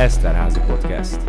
Eszterházi Podcast.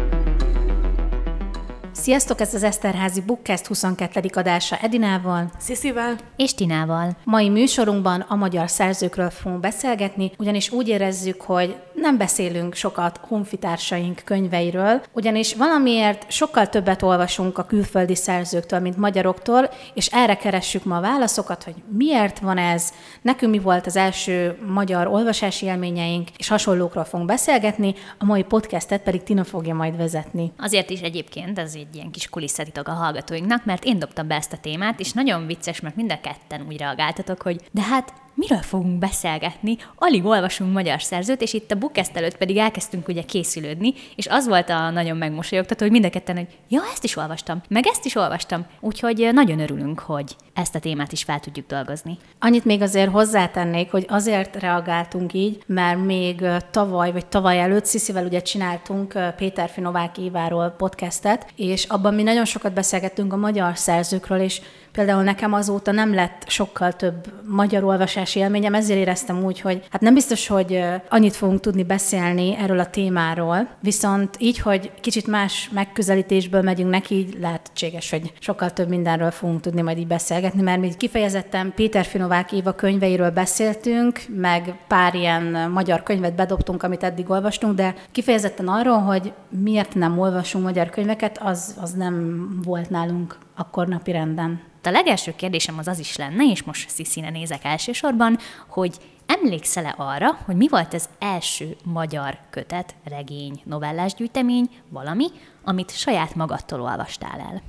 Sziasztok, ez az Eszterházi Bookcast 22. adása Edinával, Sziszivel és Tinával. Mai műsorunkban a magyar szerzőkről fogunk beszélgetni, ugyanis úgy érezzük, hogy nem beszélünk sokat honfitársaink könyveiről, ugyanis valamiért sokkal többet olvasunk a külföldi szerzőktől, mint magyaroktól, és erre keressük ma a válaszokat, hogy miért van ez, nekünk mi volt az első magyar olvasási élményeink, és hasonlókról fogunk beszélgetni, a mai podcastet pedig Tina fogja majd vezetni. Azért is egyébként ez egy ilyen kis kulisszatitok a hallgatóinknak, mert én dobtam be ezt a témát, és nagyon vicces, mert mind a ketten úgy reagáltatok, hogy de hát miről fogunk beszélgetni? Alig olvasunk magyar szerzőt, és itt a bookest előtt pedig elkezdtünk ugye készülődni, és az volt a nagyon megmosolyogtató, hogy mind a ketten, hogy ja, ezt is olvastam, meg ezt is olvastam. Úgyhogy nagyon örülünk, hogy ezt a témát is fel tudjuk dolgozni. Annyit még azért hozzátennék, hogy azért reagáltunk így, mert még tavaly, vagy tavaly előtt Sziszivel ugye csináltunk Péter Finovák Éváról podcastet, és abban mi nagyon sokat beszélgettünk a magyar szerzőkről, és Például nekem azóta nem lett sokkal több magyar olvasási élményem, ezért éreztem úgy, hogy hát nem biztos, hogy annyit fogunk tudni beszélni erről a témáról, viszont így, hogy kicsit más megközelítésből megyünk neki, így lehetséges, hogy sokkal több mindenről fogunk tudni majd így beszélgetni, mert mi kifejezetten Péter Finovák Éva könyveiről beszéltünk, meg pár ilyen magyar könyvet bedobtunk, amit eddig olvastunk, de kifejezetten arról, hogy miért nem olvasunk magyar könyveket, az, az nem volt nálunk akkor napi renden. A legelső kérdésem az az is lenne, és most Sziszine nézek elsősorban, hogy emlékszel-e arra, hogy mi volt az első magyar kötet, regény, novellás gyűjtemény, valami, amit saját magadtól olvastál el?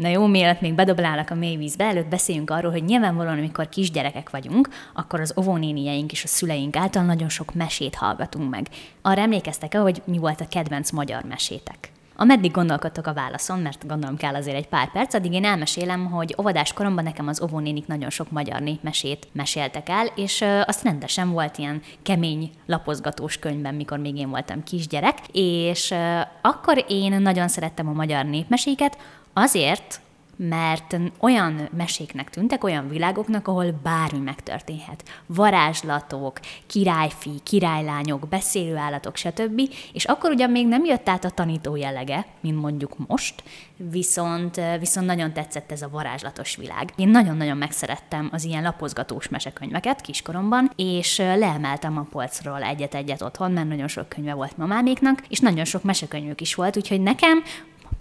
Na jó, mielőtt még bedoblálnak a mély vízbe, előtt beszéljünk arról, hogy nyilvánvalóan, amikor kisgyerekek vagyunk, akkor az óvónénieink és a szüleink által nagyon sok mesét hallgatunk meg. Arra emlékeztek-e, hogy mi volt a kedvenc magyar mesétek? Ameddig gondolkodtok a válaszon, mert gondolom kell azért egy pár perc, addig én elmesélem, hogy óvodás koromban nekem az óvónénik nagyon sok magyar népmesét meséltek el, és azt rendesen volt ilyen kemény lapozgatós könyvben, mikor még én voltam kisgyerek, és akkor én nagyon szerettem a magyar népmeséket, azért, mert olyan meséknek tűntek, olyan világoknak, ahol bármi megtörténhet. Varázslatok, királyfi, királylányok, beszélőállatok, stb. És akkor ugyan még nem jött át a tanító jellege, mint mondjuk most, viszont, viszont nagyon tetszett ez a varázslatos világ. Én nagyon-nagyon megszerettem az ilyen lapozgatós mesekönyveket kiskoromban, és leemeltem a polcról egyet-egyet otthon, mert nagyon sok könyve volt mamáméknak, és nagyon sok mesekönyvük is volt, úgyhogy nekem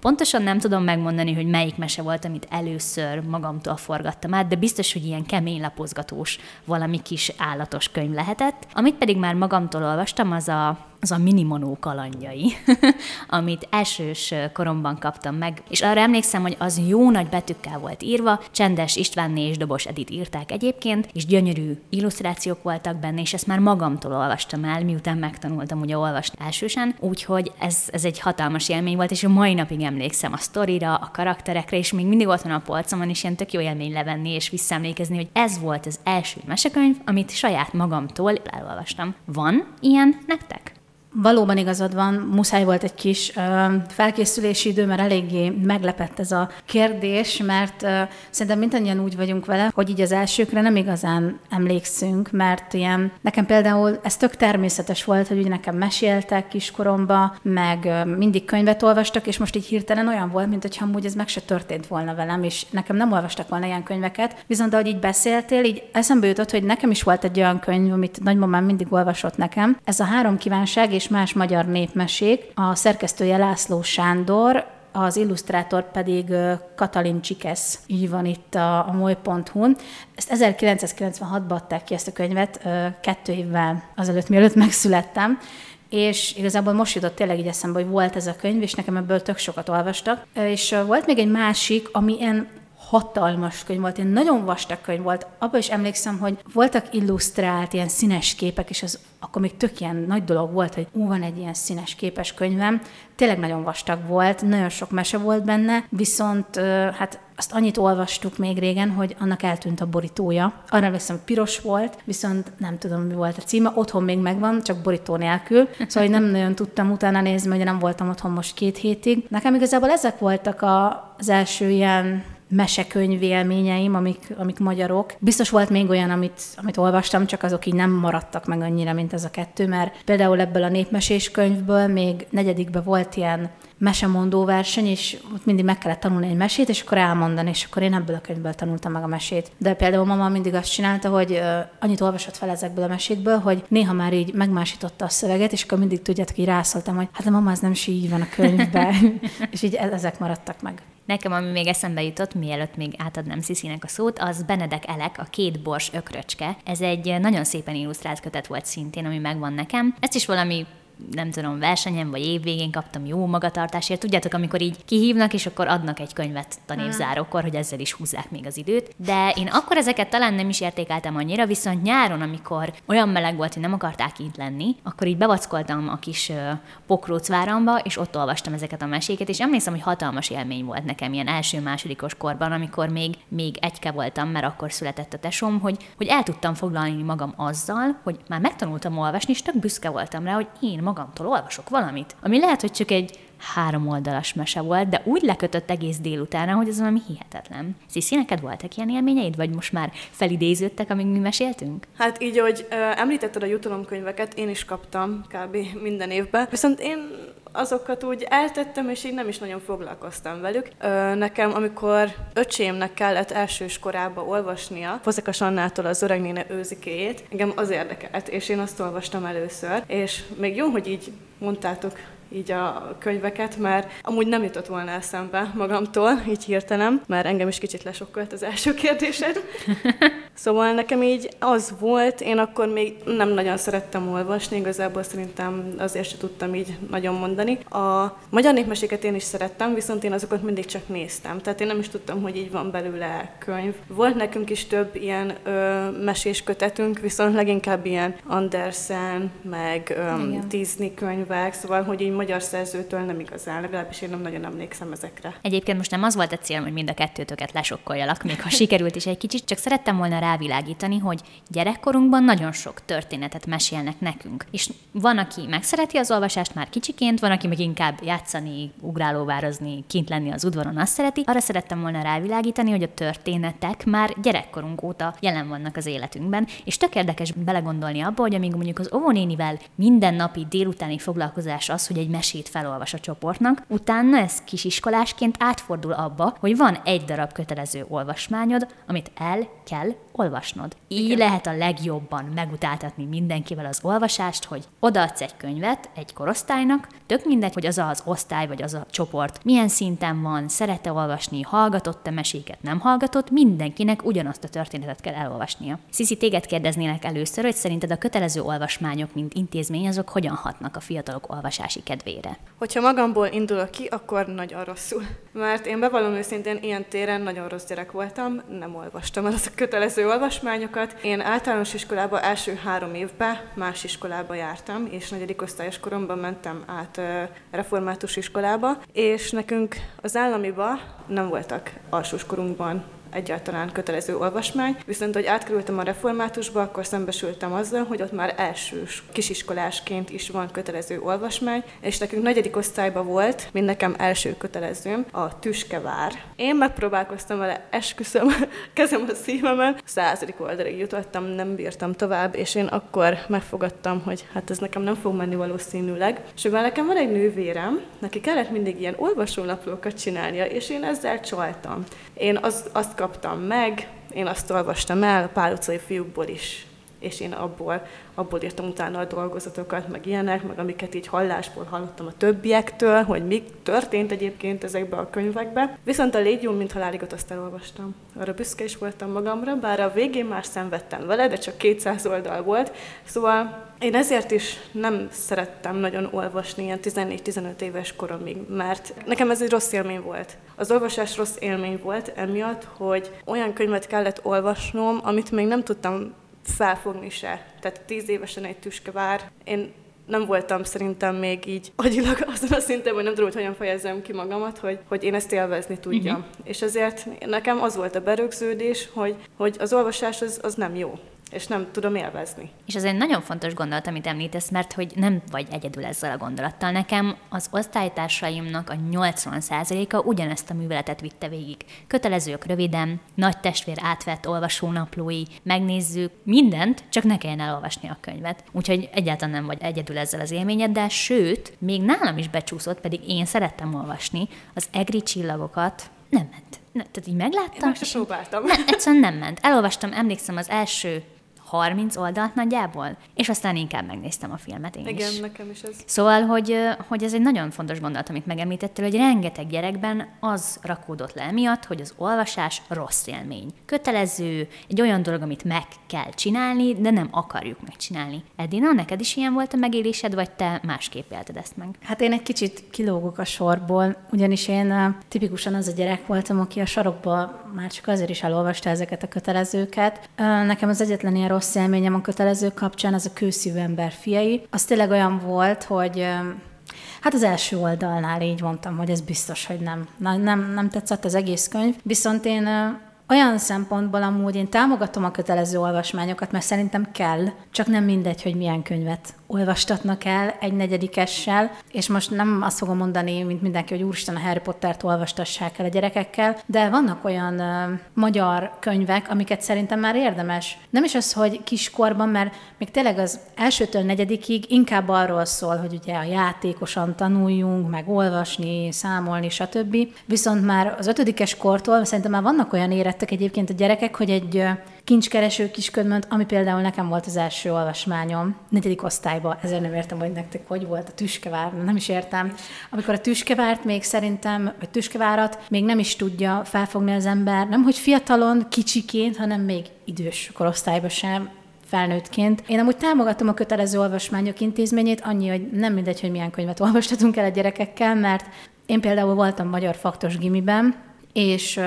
Pontosan nem tudom megmondani, hogy melyik mese volt, amit először magamtól forgattam át, de biztos, hogy ilyen kemény lapozgatós valami kis állatos könyv lehetett. Amit pedig már magamtól olvastam, az a az a minimonó kalandjai, amit elsős koromban kaptam meg, és arra emlékszem, hogy az jó nagy betűkkel volt írva, Csendes Istvánné és Dobos Edit írták egyébként, és gyönyörű illusztrációk voltak benne, és ezt már magamtól olvastam el, miután megtanultam ugye olvasni elsősen, úgyhogy ez, ez egy hatalmas élmény volt, és a mai napig emlékszem a sztorira, a karakterekre, és még mindig ott van a polcomon, és ilyen tök jó élmény levenni és visszaemlékezni, hogy ez volt az első mesekönyv, amit saját magamtól elolvastam. Van ilyen nektek? Valóban igazad van, muszáj volt egy kis ö, felkészülési idő, mert eléggé meglepett ez a kérdés, mert ö, szerintem mindannyian úgy vagyunk vele, hogy így az elsőkre nem igazán emlékszünk, mert ilyen, nekem például ez tök természetes volt, hogy ugye nekem meséltek kiskoromba, meg ö, mindig könyvet olvastak, és most így hirtelen olyan volt, mint hogyha amúgy ez meg se történt volna velem, és nekem nem olvastak volna ilyen könyveket, viszont ahogy így beszéltél, így eszembe jutott, hogy nekem is volt egy olyan könyv, amit nagymamám mindig olvasott nekem. Ez a három kívánság és más magyar népmesék. A szerkesztője László Sándor, az illusztrátor pedig Katalin Csikesz, így van itt a, a moly.hu-n. Ezt 1996-ban adták ki ezt a könyvet, kettő évvel azelőtt, mielőtt megszülettem, és igazából most jutott tényleg így eszembe, hogy volt ez a könyv, és nekem ebből tök sokat olvastak. És volt még egy másik, ami ilyen hatalmas könyv volt, ilyen nagyon vastag könyv volt. Abban is emlékszem, hogy voltak illusztrált ilyen színes képek, és az akkor még tök ilyen nagy dolog volt, hogy ú, van egy ilyen színes képes könyvem. Tényleg nagyon vastag volt, nagyon sok mese volt benne, viszont hát azt annyit olvastuk még régen, hogy annak eltűnt a borítója. Arra emlékszem, piros volt, viszont nem tudom, mi volt a címe. Otthon még megvan, csak borító nélkül. Szóval nem nagyon tudtam utána nézni, hogy nem voltam otthon most két hétig. Nekem igazából ezek voltak a, az első ilyen mesekönyv élményeim, amik, amik magyarok. Biztos volt még olyan, amit, amit olvastam, csak azok így nem maradtak meg annyira, mint ez a kettő, mert például ebből a népmesés könyvből még negyedikben volt ilyen mesemondó verseny, és ott mindig meg kellett tanulni egy mesét, és akkor elmondani, és akkor én ebből a könyvből tanultam meg a mesét. De például mama mindig azt csinálta, hogy annyit olvasott fel ezekből a mesétből, hogy néha már így megmásította a szöveget, és akkor mindig tudjátok, így rászóltam, hogy hát a mama, ez nem is így van a könyvben. és így e- ezek maradtak meg. Nekem, ami még eszembe jutott, mielőtt még átadnám Sziszinek a szót, az Benedek Elek, a két bors ökröcske. Ez egy nagyon szépen illusztrált kötet volt szintén, ami megvan nekem. Ezt is valami nem tudom, versenyen vagy évvégén kaptam jó magatartásért. Tudjátok, amikor így kihívnak, és akkor adnak egy könyvet tanévzárókor, hogy ezzel is húzzák még az időt. De én akkor ezeket talán nem is értékeltem annyira, viszont nyáron, amikor olyan meleg volt, hogy nem akarták itt lenni, akkor így bevackoltam a kis pokrócváramba, és ott olvastam ezeket a meséket, és emlékszem, hogy hatalmas élmény volt nekem ilyen első-másodikos korban, amikor még, még egyke voltam, mert akkor született a tesom, hogy, hogy el tudtam foglalni magam azzal, hogy már megtanultam olvasni, és tök büszke voltam rá, hogy én magamtól olvasok valamit. Ami lehet, hogy csak egy három oldalas mese volt, de úgy lekötött egész délutána, hogy ez valami hihetetlen. Sziszi, neked voltak ilyen élményeid, vagy most már felidéződtek, amíg mi meséltünk? Hát így, hogy uh, említetted a jutalomkönyveket, én is kaptam kb. minden évben, viszont én azokat úgy eltettem, és így nem is nagyon foglalkoztam velük. Ö, nekem, amikor öcsémnek kellett elsős korába olvasnia, Fozekas Annától az öreg néne őzikéjét, engem az érdekelt, és én azt olvastam először, és még jó, hogy így mondtátok így a könyveket, mert amúgy nem jutott volna eszembe magamtól, így hirtelen, mert engem is kicsit lesokkolt az első kérdésed. Szóval nekem így az volt, én akkor még nem nagyon szerettem olvasni, igazából szerintem azért se tudtam így nagyon mondani. A magyar népmeséket én is szerettem, viszont én azokat mindig csak néztem, tehát én nem is tudtam, hogy így van belőle könyv. Volt nekünk is több ilyen ö, mesés kötetünk, viszont leginkább ilyen Andersen, meg ö, Disney könyvek, szóval, hogy így magyar szerzőtől nem igazán, legalábbis én nem nagyon emlékszem ezekre. Egyébként most nem az volt a cél, hogy mind a kettőtöket lesokkoljalak, még ha sikerült is egy kicsit, csak szerettem volna rávilágítani, hogy gyerekkorunkban nagyon sok történetet mesélnek nekünk. És van, aki megszereti az olvasást már kicsiként, van, aki meg inkább játszani, ugrálóvározni, kint lenni az udvaron azt szereti. Arra szerettem volna rávilágítani, hogy a történetek már gyerekkorunk óta jelen vannak az életünkben, és tök érdekes belegondolni abba, hogy amíg mondjuk az óvónénivel mindennapi délutáni foglalkozás az, hogy egy mesét felolvas a csoportnak, utána ez kisiskolásként átfordul abba, hogy van egy darab kötelező olvasmányod, amit el kell olvasnod. Így Igen. lehet a legjobban megutáltatni mindenkivel az olvasást, hogy odaadsz egy könyvet egy korosztálynak, tök mindegy, hogy az az osztály vagy az a csoport milyen szinten van, szerette olvasni, hallgatott-e meséket, nem hallgatott, mindenkinek ugyanazt a történetet kell elolvasnia. Sziszi, téged kérdeznélek először, hogy szerinted a kötelező olvasmányok, mint intézmény, azok hogyan hatnak a fiatalok olvasási kedvére? Hogyha magamból indulok ki, akkor nagyon rosszul. Mert én bevallom őszintén, ilyen téren nagyon rossz gyerek voltam, nem olvastam el az a kötelező olvasmányokat. Én általános iskolába első három évben más iskolába jártam, és negyedik osztályos koromban mentem át református iskolába, és nekünk az államiba nem voltak alsós korunkban egyáltalán kötelező olvasmány, viszont hogy átkerültem a reformátusba, akkor szembesültem azzal, hogy ott már elsős kisiskolásként is van kötelező olvasmány, és nekünk negyedik osztályban volt, mint nekem első kötelezőm, a Tüskevár. Én megpróbálkoztam vele, esküszöm, kezem a szívemen, századik oldalig jutottam, nem bírtam tovább, és én akkor megfogadtam, hogy hát ez nekem nem fog menni valószínűleg. És mivel nekem van egy nővérem, neki kellett mindig ilyen olvasónaplókat csinálnia, és én ezzel csaltam. Én az, azt kaptam meg, én azt olvastam el, a pál utcai fiúkból is, és én abból, abból írtam utána a dolgozatokat, meg ilyenek, meg amiket így hallásból hallottam a többiektől, hogy mi történt egyébként ezekbe a könyvekbe. Viszont a Légium, mint haláligot azt elolvastam. Arra büszke is voltam magamra, bár a végén már szenvedtem vele, de csak 200 oldal volt. Szóval én ezért is nem szerettem nagyon olvasni ilyen 14-15 éves koromig, mert nekem ez egy rossz élmény volt. Az olvasás rossz élmény volt emiatt, hogy olyan könyvet kellett olvasnom, amit még nem tudtam felfogni se. Tehát tíz évesen egy tüskevár. Én nem voltam szerintem még így agyilag azon a szinten, hogy nem tudom, hogy hogyan fejezzem ki magamat, hogy, hogy én ezt élvezni tudjam. Uh-huh. És ezért nekem az volt a berögződés, hogy, hogy az olvasás az, az nem jó. És nem tudom élvezni. És ez egy nagyon fontos gondolat, amit említesz, mert hogy nem vagy egyedül ezzel a gondolattal. Nekem az osztálytársaimnak a 80%-a ugyanezt a műveletet vitte végig. Kötelezők röviden, nagy testvér átvett olvasónaplói, megnézzük mindent, csak ne kelljen elolvasni a könyvet. Úgyhogy egyáltalán nem vagy egyedül ezzel az élményeddel, sőt, még nálam is becsúszott, pedig én szerettem olvasni az egri csillagokat, nem ment. Ne, tehát így megláttam. Én próbáltam. Nem, egyszerűen nem ment. Elolvastam, emlékszem az első 30 oldalt nagyjából, és aztán inkább megnéztem a filmet én Igen, is. nekem is ez. Szóval, hogy, hogy ez egy nagyon fontos gondolat, amit megemlítettél, hogy rengeteg gyerekben az rakódott le miatt, hogy az olvasás rossz élmény. Kötelező, egy olyan dolog, amit meg kell csinálni, de nem akarjuk megcsinálni. Edina, neked is ilyen volt a megélésed, vagy te másképp élted ezt meg? Hát én egy kicsit kilógok a sorból, ugyanis én tipikusan az a gyerek voltam, aki a sarokba már csak azért is elolvasta ezeket a kötelezőket. Nekem az egyetlen ilyen rossz élményem a kötelező kapcsán az a kőszívű ember fiai. Az tényleg olyan volt, hogy Hát az első oldalnál így mondtam, hogy ez biztos, hogy. Nem, nem, nem tetszett az egész könyv. Viszont én olyan szempontból amúgy én támogatom a kötelező olvasmányokat, mert szerintem kell, csak nem mindegy, hogy milyen könyvet olvastatnak el egy negyedikessel, és most nem azt fogom mondani, mint mindenki, hogy úristen, a Harry Pottert olvastassák el a gyerekekkel, de vannak olyan uh, magyar könyvek, amiket szerintem már érdemes. Nem is az, hogy kiskorban, mert még tényleg az elsőtől negyedikig inkább arról szól, hogy ugye a játékosan tanuljunk, meg olvasni, számolni, stb. Viszont már az ötödikes kortól szerintem már vannak olyan érettek egyébként a gyerekek, hogy egy kincskereső kisködmönt, ami például nekem volt az első olvasmányom, negyedik osztályban, ezért nem értem, hogy nektek hogy volt a tüskevár, nem is értem. Amikor a tüskevárt még szerintem, vagy tüskevárat még nem is tudja felfogni az ember, nem hogy fiatalon, kicsiként, hanem még idős korosztályban sem, felnőttként. Én amúgy támogatom a kötelező olvasmányok intézményét, annyi, hogy nem mindegy, hogy milyen könyvet olvastatunk el a gyerekekkel, mert én például voltam magyar faktos gimiben, és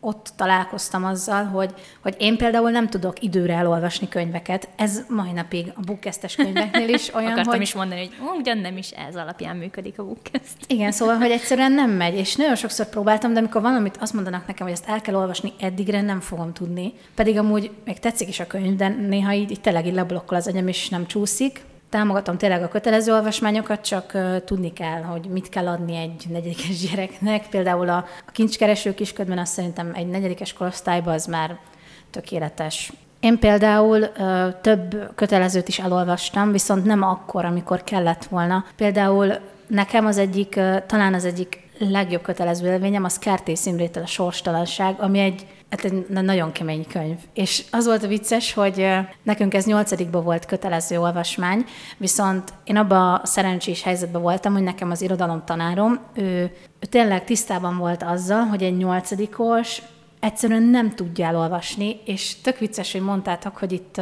ott találkoztam azzal, hogy, hogy én például nem tudok időre elolvasni könyveket. Ez mai napig a bukkesztes könyveknél is olyan, Akartam hogy... is mondani, hogy ugyan nem is ez alapján működik a bukkeszt. Igen, szóval, hogy egyszerűen nem megy, és nagyon sokszor próbáltam, de amikor valamit azt mondanak nekem, hogy ezt el kell olvasni eddigre, nem fogom tudni. Pedig amúgy még tetszik is a könyv, de néha így, így tényleg így leblokkol az agyam, és nem csúszik támogatom tényleg a kötelező olvasmányokat, csak tudni kell, hogy mit kell adni egy negyedikes gyereknek. Például a, a kincskereső kisködben azt szerintem egy negyedikes korosztályban az már tökéletes. Én például uh, több kötelezőt is elolvastam, viszont nem akkor, amikor kellett volna. Például nekem az egyik, uh, talán az egyik legjobb kötelező élményem az Kertész Imrétől a sorstalanság, ami egy Hát egy nagyon kemény könyv. És az volt a vicces, hogy nekünk ez nyolcadikban volt kötelező olvasmány, viszont én abban a szerencsés helyzetben voltam, hogy nekem az irodalom tanárom, ő, ő tényleg tisztában volt azzal, hogy egy nyolcadikos egyszerűen nem tudja elolvasni, és tök vicces, hogy mondtátok, hogy itt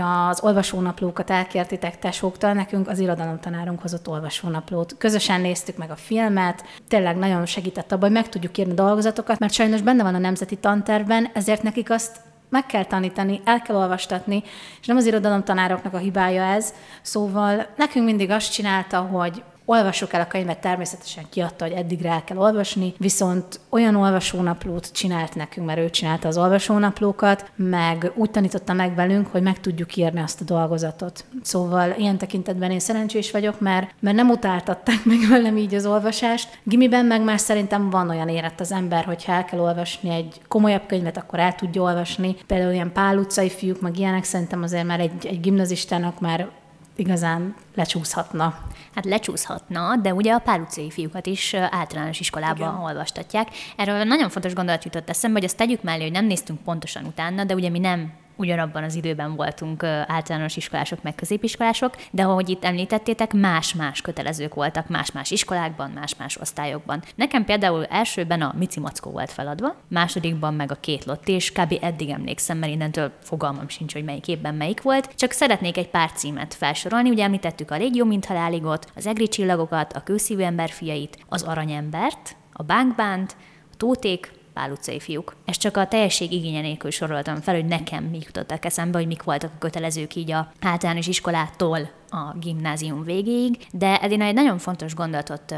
az olvasónaplókat elkértitek tesóktól, nekünk az irodalomtanárunk hozott olvasónaplót. Közösen néztük meg a filmet, tényleg nagyon segített abban, hogy meg tudjuk írni dolgozatokat, mert sajnos benne van a nemzeti tantervben, ezért nekik azt meg kell tanítani, el kell olvastatni, és nem az irodalomtanároknak a hibája ez. Szóval nekünk mindig azt csinálta, hogy Olvassuk el a könyvet, természetesen kiadta, hogy eddigre el kell olvasni, viszont olyan olvasónaplót csinált nekünk, mert ő csinálta az olvasónaplókat, meg úgy tanította meg velünk, hogy meg tudjuk írni azt a dolgozatot. Szóval ilyen tekintetben én szerencsés vagyok, mert, mert nem utáltatták meg velem így az olvasást. Gimiben meg már szerintem van olyan érett az ember, hogy el kell olvasni egy komolyabb könyvet, akkor el tudja olvasni. Például ilyen Pál utcai fiúk, meg ilyenek szerintem azért már egy, egy gimnazistának már igazán lecsúszhatna. Hát lecsúszhatna, de ugye a pár utcai fiúkat is általános iskolában Igen. olvastatják. Erről nagyon fontos gondolat jutott eszembe, hogy azt tegyük mellé, hogy nem néztünk pontosan utána, de ugye mi nem ugyanabban az időben voltunk általános iskolások, meg középiskolások, de ahogy itt említettétek, más-más kötelezők voltak más-más iskolákban, más-más osztályokban. Nekem például elsőben a Mici Mackó volt feladva, másodikban meg a két lott, és kb. eddig emlékszem, mert innentől fogalmam sincs, hogy melyik évben melyik volt, csak szeretnék egy pár címet felsorolni, ugye említettük a Légió mint haláligot, az egri csillagokat, a kőszívű ember fiait, az aranyembert, a bánkbánt, a tóték, Pál utcai fiúk. Ezt csak a teljesség igénye nélkül soroltam fel, hogy nekem mi jutottak eszembe, hogy mik voltak a kötelezők így a általános iskolától a gimnázium végéig, de Edina egy nagyon fontos gondolatot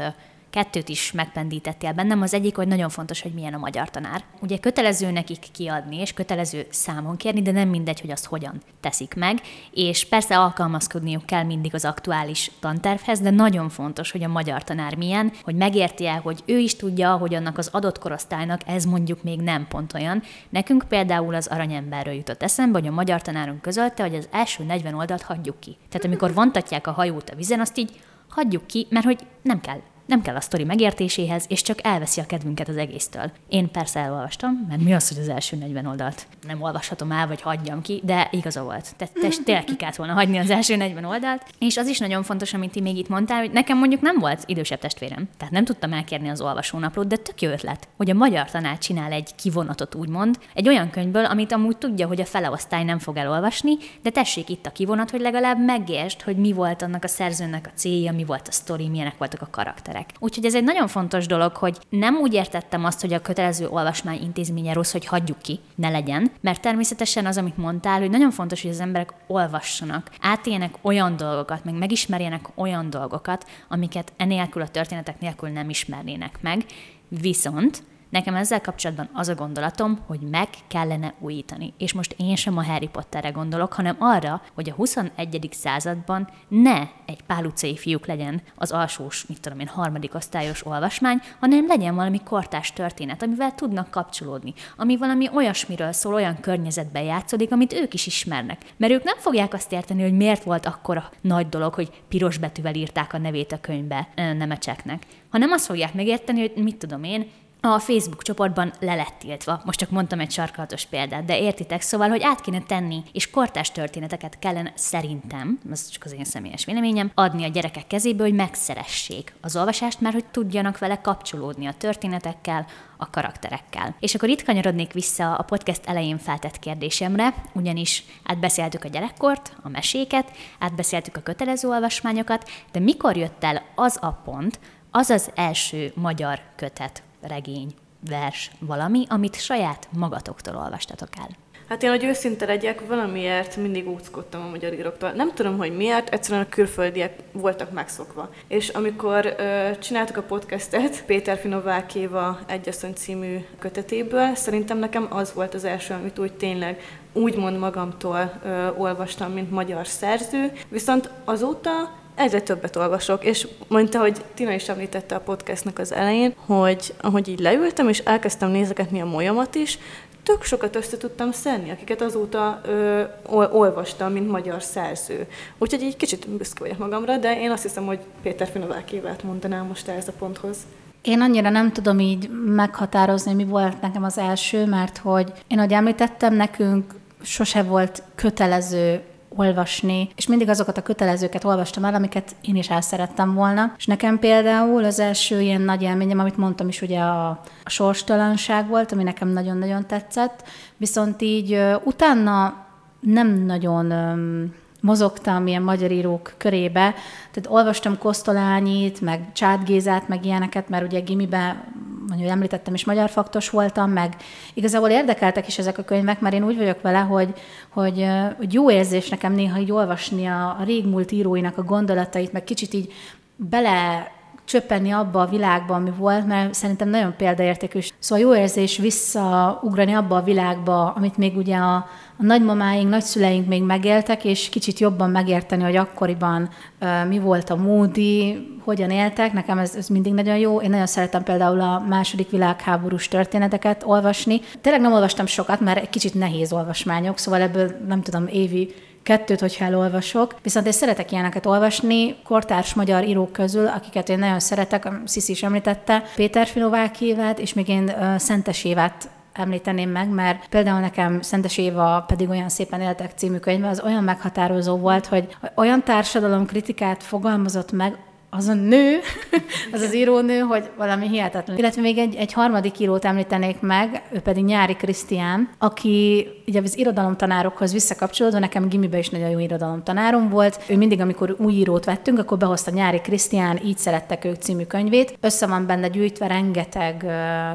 kettőt is megpendítettél bennem. Az egyik, hogy nagyon fontos, hogy milyen a magyar tanár. Ugye kötelező nekik kiadni, és kötelező számon kérni, de nem mindegy, hogy azt hogyan teszik meg. És persze alkalmazkodniuk kell mindig az aktuális tantervhez, de nagyon fontos, hogy a magyar tanár milyen, hogy megérti el, hogy ő is tudja, hogy annak az adott korosztálynak ez mondjuk még nem pont olyan. Nekünk például az aranyemberről jutott eszembe, hogy a magyar tanárunk közölte, hogy az első 40 oldalt hagyjuk ki. Tehát amikor vontatják a hajót a vizen, azt így hagyjuk ki, mert hogy nem kell nem kell a sztori megértéséhez, és csak elveszi a kedvünket az egésztől. Én persze elolvastam, mert mi az, hogy az első 40 oldalt nem olvashatom el, vagy hagyjam ki, de igaza volt. Te, te, tényleg ki kellett volna hagyni az első 40 oldalt. És az is nagyon fontos, amit ti még itt mondtál, hogy nekem mondjuk nem volt idősebb testvérem, tehát nem tudtam elkérni az olvasónaplót, de tök jó ötlet, hogy a magyar tanács csinál egy kivonatot, úgymond, egy olyan könyvből, amit amúgy tudja, hogy a feleosztály nem fog elolvasni, de tessék itt a kivonat, hogy legalább megértsd, hogy mi volt annak a szerzőnek a célja, mi volt a sztori, milyenek voltak a karakterek emberek. Úgyhogy ez egy nagyon fontos dolog, hogy nem úgy értettem azt, hogy a kötelező olvasmány intézménye rossz, hogy hagyjuk ki, ne legyen, mert természetesen az, amit mondtál, hogy nagyon fontos, hogy az emberek olvassanak, átéljenek olyan dolgokat, meg megismerjenek olyan dolgokat, amiket enélkül a történetek nélkül nem ismernének meg. Viszont Nekem ezzel kapcsolatban az a gondolatom, hogy meg kellene újítani. És most én sem a Harry Potterre gondolok, hanem arra, hogy a 21. században ne egy pál utcai fiúk legyen az alsós, mit tudom én, harmadik osztályos olvasmány, hanem legyen valami kortás történet, amivel tudnak kapcsolódni, ami valami olyasmiről szól, olyan környezetben játszódik, amit ők is ismernek. Mert ők nem fogják azt érteni, hogy miért volt akkora nagy dolog, hogy piros betűvel írták a nevét a könyvbe nemecseknek, hanem azt fogják megérteni, hogy mit tudom én, a Facebook csoportban le lett tiltva. Most csak mondtam egy sarkalatos példát, de értitek, szóval, hogy át kéne tenni, és kortás történeteket kellene szerintem, ez csak az én személyes véleményem, adni a gyerekek kezébe, hogy megszeressék az olvasást, mert hogy tudjanak vele kapcsolódni a történetekkel, a karakterekkel. És akkor itt kanyarodnék vissza a podcast elején feltett kérdésemre, ugyanis átbeszéltük a gyerekkort, a meséket, átbeszéltük a kötelező olvasmányokat, de mikor jött el az a pont, az az első magyar kötet, regény, vers, valami, amit saját magatoktól olvastatok el? Hát én, hogy őszinte legyek, valamiért mindig úckodtam a magyar íróktól. Nem tudom, hogy miért, egyszerűen a külföldiek voltak megszokva. És amikor ö, csináltuk a podcastet Péter Finovákéva Egyasszony című kötetéből, szerintem nekem az volt az első, amit úgy tényleg úgymond magamtól ö, olvastam, mint magyar szerző. Viszont azóta egyre többet olvasok, és mondta, hogy Tina is említette a podcastnak az elején, hogy ahogy így leültem, és elkezdtem nézegetni a molyamat is, tök sokat össze tudtam szedni, akiket azóta ö, olvastam, mint magyar szerző. Úgyhogy így kicsit büszke vagyok magamra, de én azt hiszem, hogy Péter Finovákévát mondanám most ez a ponthoz. Én annyira nem tudom így meghatározni, mi volt nekem az első, mert hogy én, ahogy említettem, nekünk sose volt kötelező olvasni, és mindig azokat a kötelezőket olvastam el, amiket én is el szerettem volna. És nekem például az első ilyen nagy élményem, amit mondtam is, ugye a, a sorstalanság volt, ami nekem nagyon-nagyon tetszett, viszont így utána nem nagyon mozogtam ilyen magyar írók körébe, tehát olvastam Kosztolányit, meg Csát meg ilyeneket, mert ugye gimiben mondjuk említettem is, magyar faktos voltam, meg igazából érdekeltek is ezek a könyvek, mert én úgy vagyok vele, hogy, hogy, hogy jó érzés nekem néha így olvasni a, a régmúlt íróinak a gondolatait, meg kicsit így bele csöppenni abba a világba, ami volt, mert szerintem nagyon példaértékű. Szóval jó érzés visszaugrani abba a világba, amit még ugye a, a nagymamáink, nagyszüleink még megéltek, és kicsit jobban megérteni, hogy akkoriban uh, mi volt a módi, hogyan éltek. Nekem ez, ez mindig nagyon jó. Én nagyon szeretem például a második világháborús történeteket olvasni. Tényleg nem olvastam sokat, mert egy kicsit nehéz olvasmányok, szóval ebből nem tudom, évi kettőt, hogyha elolvasok. Viszont én szeretek ilyeneket olvasni, kortárs magyar írók közül, akiket én nagyon szeretek, Sziszi is említette, Péter Filovákévet, és még én Szentes Évát említeném meg, mert például nekem Szentes Éva pedig olyan szépen éltek című könyve, az olyan meghatározó volt, hogy olyan társadalom kritikát fogalmazott meg, az a nő, az az írónő, hogy valami hihetetlen. Illetve még egy, egy harmadik írót említenék meg, ő pedig Nyári Krisztián, aki ugye az irodalomtanárokhoz visszakapcsolódva, nekem gimiben is nagyon jó irodalomtanárom volt. Ő mindig, amikor új írót vettünk, akkor behozta Nyári Krisztián, így szerettek ők című könyvét. Össze van benne gyűjtve rengeteg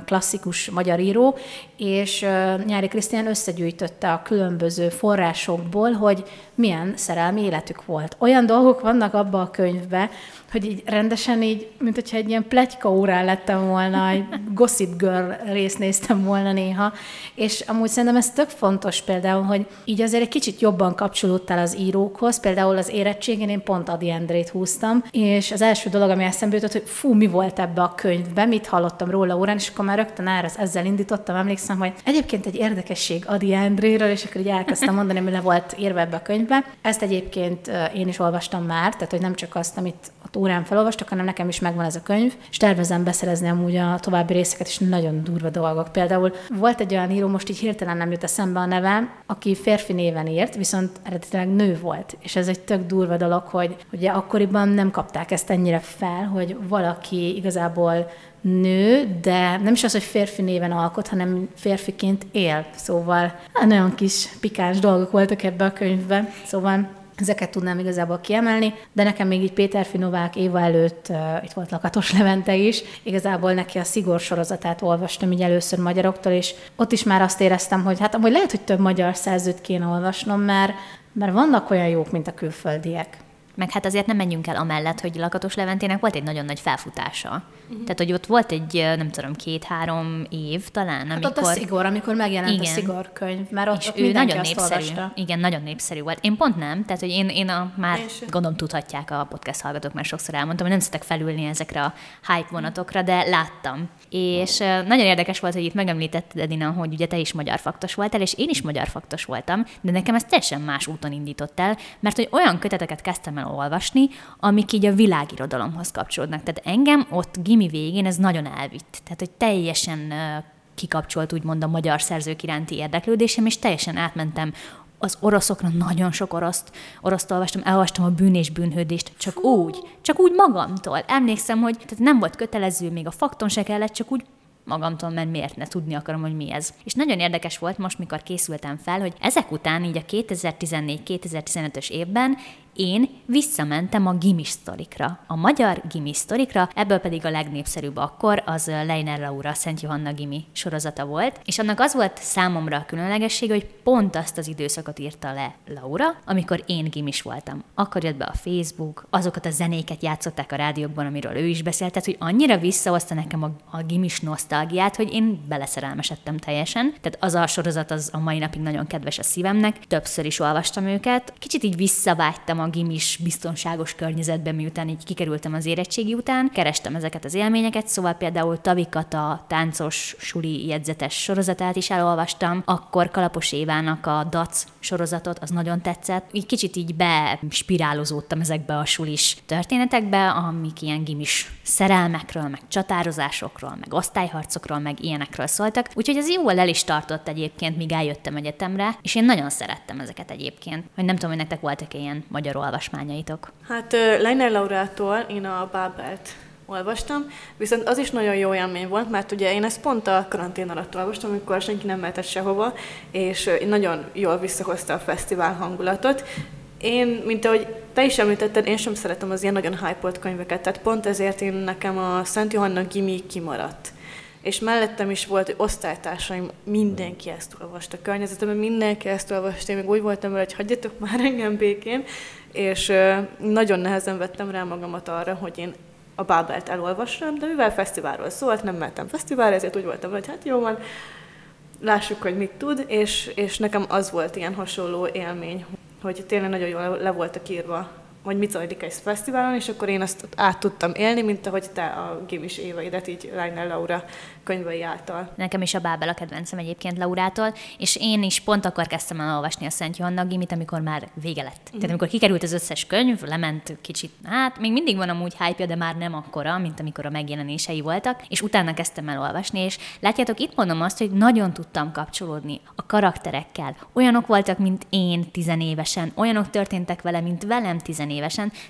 klasszikus magyar író, és Nyári Krisztián összegyűjtötte a különböző forrásokból, hogy milyen szerelmi életük volt. Olyan dolgok vannak abba a könyvbe, hogy így rendesen így, mint hogyha egy ilyen pletyka órán lettem volna, egy Gossip Girl részt néztem volna néha, és amúgy szerintem ez tök fontos például, hogy így azért egy kicsit jobban kapcsolódtál az írókhoz, például az érettségén én pont Adi Endrét húztam, és az első dolog, ami eszembe jutott, hogy fú, mi volt ebbe a könyvbe, mit hallottam róla órán, és akkor már rögtön erre ezzel indítottam, emlékszem, hogy egyébként egy érdekesség Adi Endréről, és akkor így elkezdtem mondani, mi le volt írva ebbe a könyvbe. Ezt egyébként én is olvastam már, tehát hogy nem csak azt, amit a órán felolvastak, hanem nekem is megvan ez a könyv, és tervezem beszerezni amúgy a további részeket, és nagyon durva dolgok. Például volt egy olyan író, most így hirtelen nem jut eszembe a neve, aki férfi néven írt, viszont eredetileg nő volt. És ez egy tök durva dolog, hogy ugye akkoriban nem kapták ezt ennyire fel, hogy valaki igazából nő, de nem is az, hogy férfi néven alkot, hanem férfiként él. Szóval hát nagyon kis pikáns dolgok voltak ebbe a könyvbe. Szóval Ezeket tudnám igazából kiemelni, de nekem még így Péter Finovák Éva előtt uh, itt volt Lakatos Levente is. Igazából neki a Szigor sorozatát olvastam így először magyaroktól, és ott is már azt éreztem, hogy hát amúgy lehet, hogy több magyar szerzőt kéne olvasnom, mert, mert vannak olyan jók, mint a külföldiek. Meg hát azért nem menjünk el amellett, hogy Lakatos Leventének volt egy nagyon nagy felfutása. Uh-huh. Tehát, hogy ott volt egy, nem tudom, két-három év talán, hát amikor... ott a szigor, amikor megjelent igen. a szigor könyv, mert ott, és ott ő nagyon népszerű. Olvasta. Igen, nagyon népszerű volt. Én pont nem, tehát, hogy én, én a, már én gondolom tudhatják a podcast hallgatók, mert sokszor elmondtam, hogy nem szeretek felülni ezekre a hype vonatokra, de láttam. És uh, nagyon érdekes volt, hogy itt megemlítetted, Edina, hogy ugye te is magyar faktos voltál, és én is magyar faktos voltam, de nekem ez teljesen más úton indított el, mert hogy olyan köteteket kezdtem el olvasni, amik így a világirodalomhoz kapcsolódnak. Tehát engem ott gimi végén ez nagyon elvitt. Tehát, hogy teljesen kikapcsolt úgymond a magyar szerzők iránti érdeklődésem, és teljesen átmentem az oroszokra nagyon sok oroszt, oroszt olvastam, elolvastam a bűn és bűnhődést, csak Fú. úgy, csak úgy magamtól. Emlékszem, hogy tehát nem volt kötelező, még a fakton se kellett, csak úgy magamtól, mert miért ne tudni akarom, hogy mi ez. És nagyon érdekes volt most, mikor készültem fel, hogy ezek után, így a 2014-2015-ös évben én visszamentem a gimis sztorikra, a magyar gimis sztorikra, ebből pedig a legnépszerűbb akkor az Leiner Laura Szent Johanna gimi sorozata volt, és annak az volt számomra a különlegesség, hogy pont azt az időszakot írta le Laura, amikor én gimis voltam. Akkor jött be a Facebook, azokat a zenéket játszották a rádiókban, amiről ő is beszélt, tehát hogy annyira visszahozta nekem a, a gimis nosztalgiát, hogy én beleszerelmesedtem teljesen. Tehát az a sorozat az a mai napig nagyon kedves a szívemnek, többször is olvastam őket. Kicsit így visszavágytam a gimis biztonságos környezetben, miután így kikerültem az érettségi után, kerestem ezeket az élményeket, szóval például Tavikat a táncos suli jegyzetes sorozatát is elolvastam, akkor Kalapos Évának a DAC sorozatot, az nagyon tetszett. Így kicsit így bespirálozódtam ezekbe a sulis történetekbe, amik ilyen gimis szerelmekről, meg csatározásokról, meg osztályharcokról, meg ilyenekről szóltak. Úgyhogy ez jól el is tartott egyébként, míg eljöttem egyetemre, és én nagyon szerettem ezeket egyébként. Hogy nem tudom, hogy nektek voltak ilyen magyar olvasmányaitok? Hát Leiner Laurától én a Bábelt olvastam, viszont az is nagyon jó élmény volt, mert ugye én ezt pont a karantén alatt olvastam, amikor senki nem mehetett sehova, és nagyon jól visszahozta a fesztivál hangulatot. Én, mint ahogy te is említetted, én sem szeretem az ilyen nagyon hype könyveket, tehát pont ezért én nekem a Szent Johanna Gimi kimaradt és mellettem is volt, hogy osztálytársaim, mindenki ezt olvasta, környezetemben mindenki ezt olvasta, én még úgy voltam vele, hogy hagyjatok már engem békén, és nagyon nehezen vettem rá magamat arra, hogy én a Bábelt elolvassam, de mivel fesztiválról szólt, nem mentem fesztiválra, ezért úgy voltam, hogy hát jó van, lássuk, hogy mit tud, és, és nekem az volt ilyen hasonló élmény, hogy tényleg nagyon jól le voltak írva vagy mit zajlik egy fesztiválon, és akkor én azt át tudtam élni, mint ahogy te a gimis éveidet így Lionel Laura könyvei által. Nekem is a Bábel a kedvencem egyébként Laurától, és én is pont akkor kezdtem el olvasni a Szent Johanna Gimit, amikor már vége lett. Mm. Tehát amikor kikerült az összes könyv, lement kicsit, hát még mindig van amúgy hype de már nem akkora, mint amikor a megjelenései voltak, és utána kezdtem el olvasni, és látjátok, itt mondom azt, hogy nagyon tudtam kapcsolódni a karakterekkel. Olyanok voltak, mint én tizenévesen, olyanok történtek vele, mint velem tizenévesen,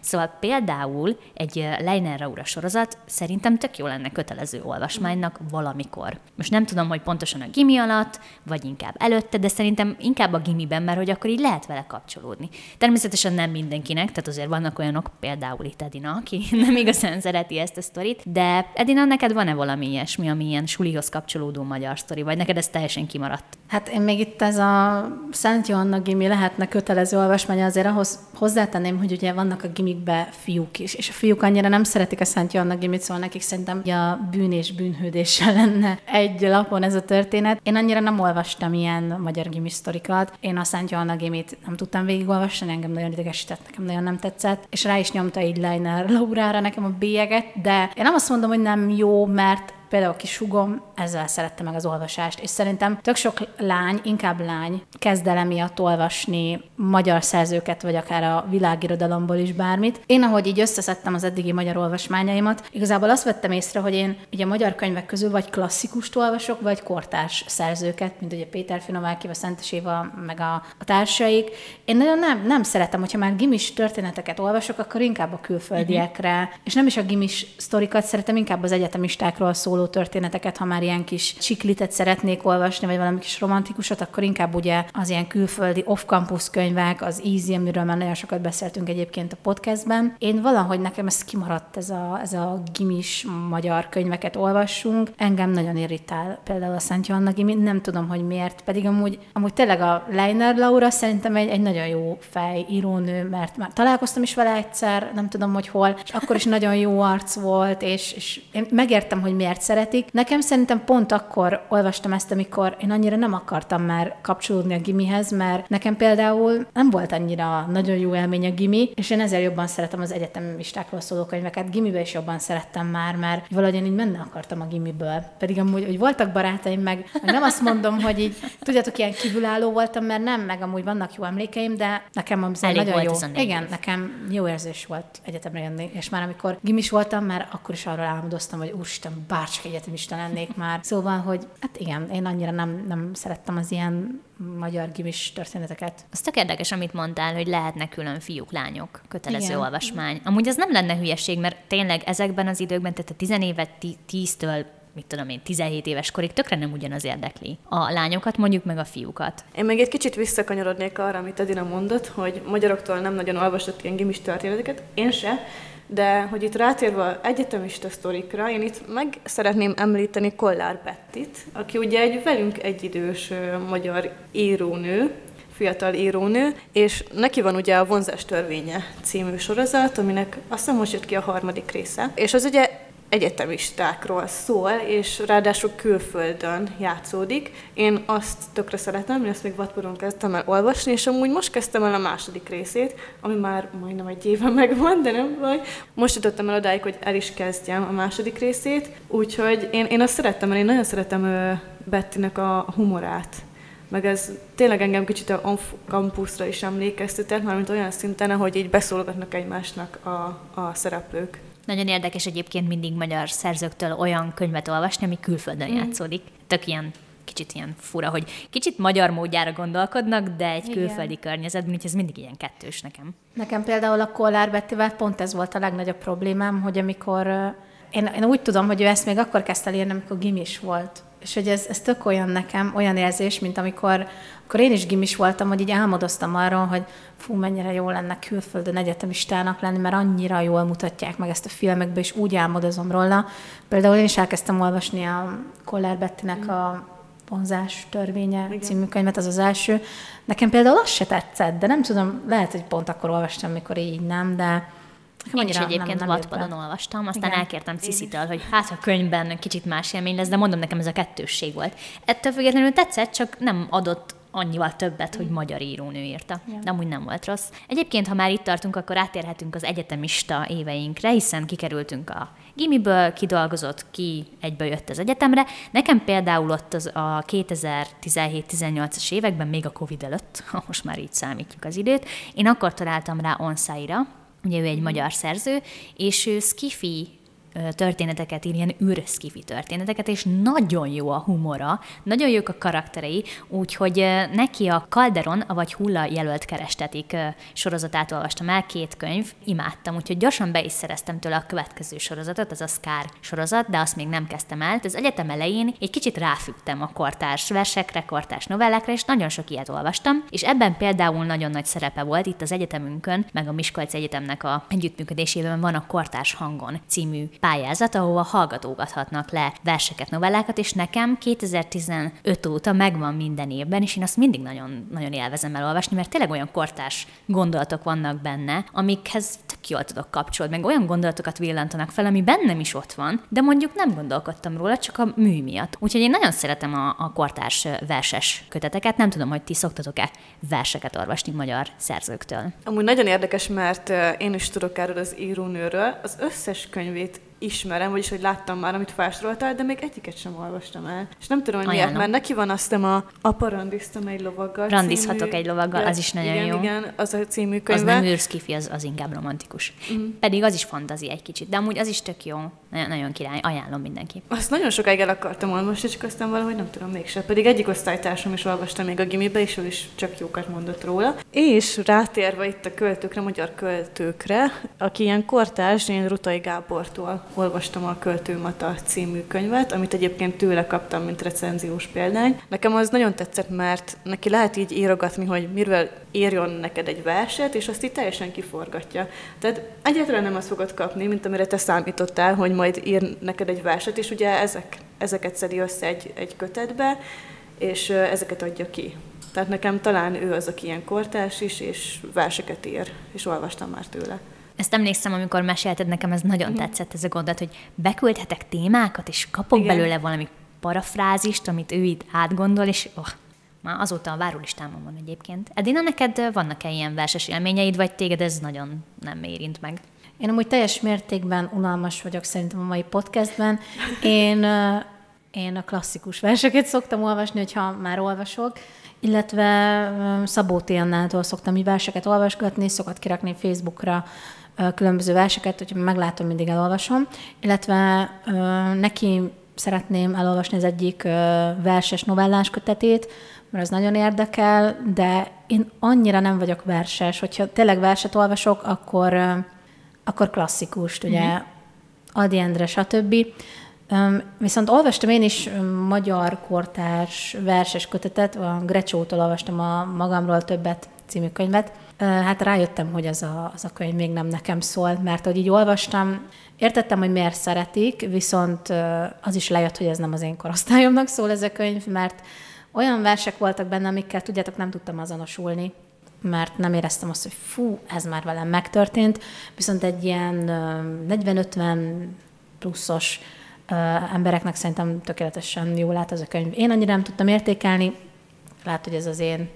szóval például egy Leiner Raura sorozat szerintem tök jó lenne kötelező olvasmánynak, valamikor. Most nem tudom, hogy pontosan a gimi alatt, vagy inkább előtte, de szerintem inkább a gimiben, mert hogy akkor így lehet vele kapcsolódni. Természetesen nem mindenkinek, tehát azért vannak olyanok, például itt Edina, aki nem igazán szereti ezt a sztorit, de Edina, neked van-e valami ilyesmi, ami ilyen sulihoz kapcsolódó magyar sztori, vagy neked ez teljesen kimaradt? Hát én még itt ez a Szent Johanna gimi lehetne kötelező olvasmány, azért ahhoz hozzátenném, hogy ugye vannak a gimikbe fiúk is, és a fiúk annyira nem szeretik a Szent Johanna gimit, szóval nekik szerintem a bűn és bűnhődéssel lenne egy lapon ez a történet. Én annyira nem olvastam ilyen magyar gimis sztorikat. Én a Szent Johanna gimit nem tudtam végigolvasni, engem nagyon idegesített, nekem nagyon nem tetszett, és rá is nyomta így Leiner Laurára nekem a bélyeget, de én nem azt mondom, hogy nem jó, mert például a kis hugom ezzel szerette meg az olvasást, és szerintem tök sok lány, inkább lány kezd el emiatt olvasni magyar szerzőket, vagy akár a világirodalomból is bármit. Én, ahogy így összeszedtem az eddigi magyar olvasmányaimat, igazából azt vettem észre, hogy én ugye magyar könyvek közül vagy klasszikust olvasok, vagy kortárs szerzőket, mint ugye Péter Finováki, a Szentes Éva, meg a, a társaik. Én nagyon nem, nem szeretem, hogyha már gimis történeteket olvasok, akkor inkább a külföldiekre, uh-huh. és nem is a gimis sztorikat szeretem, inkább az egyetemistákról szóló szóló történeteket, ha már ilyen kis csiklitet szeretnék olvasni, vagy valami kis romantikusat, akkor inkább ugye az ilyen külföldi off-campus könyvek, az Easy, amiről már nagyon sokat beszéltünk egyébként a podcastben. Én valahogy nekem ez kimaradt, ez a, ez a gimis magyar könyveket olvassunk. Engem nagyon irritál például a Szent Johanna gimi, nem tudom, hogy miért, pedig amúgy, amúgy tényleg a Leiner Laura szerintem egy, egy nagyon jó fej, írónő, mert már találkoztam is vele egyszer, nem tudom, hogy hol, és akkor is nagyon jó arc volt, és, és én megértem, hogy miért szeretik. Nekem szerintem pont akkor olvastam ezt, amikor én annyira nem akartam már kapcsolódni a gimihez, mert nekem például nem volt annyira nagyon jó élmény a gimi, és én ezért jobban szeretem az egyetemistákról szóló könyveket. Gimibe is jobban szerettem már, mert valahogy én így menne akartam a gimiből. Pedig amúgy, hogy voltak barátaim, meg, meg nem azt mondom, hogy így, tudjátok, ilyen kívülálló voltam, mert nem, meg amúgy vannak jó emlékeim, de nekem az Elég nagyon jó. Igen, nekem jó érzés volt egyetemre jönni, és már amikor gimis voltam, már akkor is arról álmodoztam, hogy úristen, bárcsak csak egyetemista lennék már. Szóval, hogy hát igen, én annyira nem, nem szerettem az ilyen magyar gimis történeteket. Az tök érdekes, amit mondtál, hogy lehetnek külön fiúk, lányok, kötelező Igen. olvasmány. Amúgy ez nem lenne hülyeség, mert tényleg ezekben az időkben, tehát a tizenévet tíztől mit tudom én, 17 éves korig tökre nem ugyanaz érdekli. A lányokat mondjuk meg a fiúkat. Én még egy kicsit visszakanyarodnék arra, amit Adina mondott, hogy magyaroktól nem nagyon olvasott ilyen gimis történeteket, én se, de hogy itt rátérve egyetemista sztorikra, én itt meg szeretném említeni Kollár Bettit, aki ugye egy velünk egyidős magyar írónő, fiatal írónő, és neki van ugye a Vonzás törvénye című sorozat, aminek azt hiszem most jött ki a harmadik része, és az ugye egyetemistákról szól, és ráadásul külföldön játszódik. Én azt tökre szeretem, én ezt még Vatporon kezdtem el olvasni, és amúgy most kezdtem el a második részét, ami már majdnem egy éve megvan, de nem baj. Most jutottam el odáig, hogy el is kezdjem a második részét, úgyhogy én, én azt szerettem, mert én nagyon szeretem Bettinek a humorát meg ez tényleg engem kicsit a on campusra is emlékeztetett, mármint olyan szinten, ahogy így beszólgatnak egymásnak a, a szereplők. Nagyon érdekes egyébként mindig magyar szerzőktől olyan könyvet olvasni, ami külföldön mm. játszódik. Tök ilyen kicsit ilyen fura, hogy kicsit magyar módjára gondolkodnak, de egy Igen. külföldi környezetben, úgyhogy ez mindig ilyen kettős nekem. Nekem például a Kollár Bettivel pont ez volt a legnagyobb problémám, hogy amikor én, én úgy tudom, hogy ő ezt még akkor kezdte írni, amikor gimis volt. És hogy ez, ez tök olyan nekem, olyan érzés, mint amikor akkor én is gimis voltam, hogy így álmodoztam arról, hogy fú, mennyire jó lenne külföldön egyetemistának lenni, mert annyira jól mutatják meg ezt a filmekbe, és úgy álmodozom róla. Például én is elkezdtem olvasni a Koller Bettinek a vonzás törvénye Igen. című könyvet, az az első. Nekem például az se tetszett, de nem tudom, lehet, hogy pont akkor olvastam, mikor így nem, de én is egyébként Wattpadon olvastam, aztán Igen. elkértem Ciszitől, hogy hát a könyvben kicsit más élmény lesz, de mondom, nekem ez a kettősség volt. Ettől függetlenül tetszett, csak nem adott annyival többet, hogy magyar írónő írta. Ja. De amúgy nem volt rossz. Egyébként, ha már itt tartunk, akkor átérhetünk az egyetemista éveinkre, hiszen kikerültünk a gimiből, kidolgozott ki, egyből jött az egyetemre. Nekem például ott az a 2017-18-as években, még a Covid előtt, most már így számítjuk az időt, én akkor találtam rá Onsaira, ugye ő egy mhm. magyar szerző, és ő skifi történeteket ír, ilyen űrszkifi történeteket, és nagyon jó a humora, nagyon jók a karakterei, úgyhogy neki a Calderon, vagy Hulla jelölt kerestetik sorozatát olvastam el, két könyv, imádtam, úgyhogy gyorsan be is szereztem tőle a következő sorozatot, az a Scar sorozat, de azt még nem kezdtem el. Az egyetem elején egy kicsit ráfügtem a kortárs versekre, kortárs novellákra, és nagyon sok ilyet olvastam, és ebben például nagyon nagy szerepe volt itt az egyetemünkön, meg a Miskolci Egyetemnek a együttműködésében van a Kortárs Hangon című pályázat, ahova hallgatógathatnak le verseket, novellákat, és nekem 2015 óta megvan minden évben, és én azt mindig nagyon, nagyon élvezem elolvasni, mert tényleg olyan kortás gondolatok vannak benne, amikhez tök jól tudok kapcsolódni, meg olyan gondolatokat villantanak fel, ami bennem is ott van, de mondjuk nem gondolkodtam róla, csak a mű miatt. Úgyhogy én nagyon szeretem a, a kortárs verses köteteket, nem tudom, hogy ti szoktatok-e verseket olvasni magyar szerzőktől. Amúgy nagyon érdekes, mert én is tudok erről az írónőről. Az összes könyvét ismerem, vagyis hogy láttam már, amit felsoroltál, de még egyiket sem olvastam el. És nem tudom, hogy Ajánlom. miért, mert neki van azt a Apa randiztam egy lovaggal. Randizhatok című, egy lovaggal, az is nagyon igen, jó. Igen, az a című könyve. Az nem űrszkifi, az, az inkább romantikus. Mm. Pedig az is fantazi egy kicsit, de amúgy az is tök jó. Nagyon, nagyon király, ajánlom mindenki. Azt nagyon sokáig el akartam olvasni, csak aztán valahogy nem tudom mégsem. Pedig egyik osztálytársam is olvasta még a gimibe, és ő is csak jókat mondott róla. És rátérve itt a költőkre, magyar költőkre, aki ilyen kortárs, én Rutai Gábortól olvastam a Költőmata című könyvet, amit egyébként tőle kaptam, mint recenziós példány. Nekem az nagyon tetszett, mert neki lehet így írogatni, hogy miről írjon neked egy verset, és azt így teljesen kiforgatja. Tehát egyáltalán nem azt fogod kapni, mint amire te számítottál, hogy majd ír neked egy verset, és ugye ezek, ezeket szedi össze egy, egy kötetbe, és ezeket adja ki. Tehát nekem talán ő az, aki ilyen kortárs is, és verseket ír, és olvastam már tőle. Ezt emlékszem, amikor mesélted nekem, ez nagyon mm. tetszett ez a gondolat, hogy beküldhetek témákat, és kapok Igen. belőle valami parafrázist, amit ő itt átgondol, és oh, már azóta a várólistámon van egyébként. Edina, neked vannak-e ilyen verses élményeid, vagy téged ez nagyon nem érint meg? Én amúgy teljes mértékben unalmas vagyok szerintem a mai podcastben. Én, én a klasszikus verseket szoktam olvasni, hogyha már olvasok, illetve Szabó T. Szoktam így verseket olvasgatni, szokat kirakni Facebookra különböző verseket, hogyha meglátom, mindig elolvasom, illetve neki szeretném elolvasni az egyik verses novellás kötetét, mert az nagyon érdekel, de én annyira nem vagyok verses, hogyha tényleg verset olvasok, akkor, akkor klasszikust, ugye, uh-huh. Adi Endre, stb. Viszont olvastam én is magyar kortárs verses kötetet, a Grecsótól olvastam a Magamról többet című könyvet. Hát rájöttem, hogy az a, az a könyv még nem nekem szól, mert hogy így olvastam, értettem, hogy miért szeretik, viszont az is lejött, hogy ez nem az én korosztályomnak szól ez a könyv, mert olyan versek voltak benne, amikkel tudjátok, nem tudtam azonosulni, mert nem éreztem azt, hogy fú, ez már velem megtörtént, viszont egy ilyen 40-50 pluszos embereknek szerintem tökéletesen jól lát az a könyv. Én annyira nem tudtam értékelni, lehet, hogy ez az én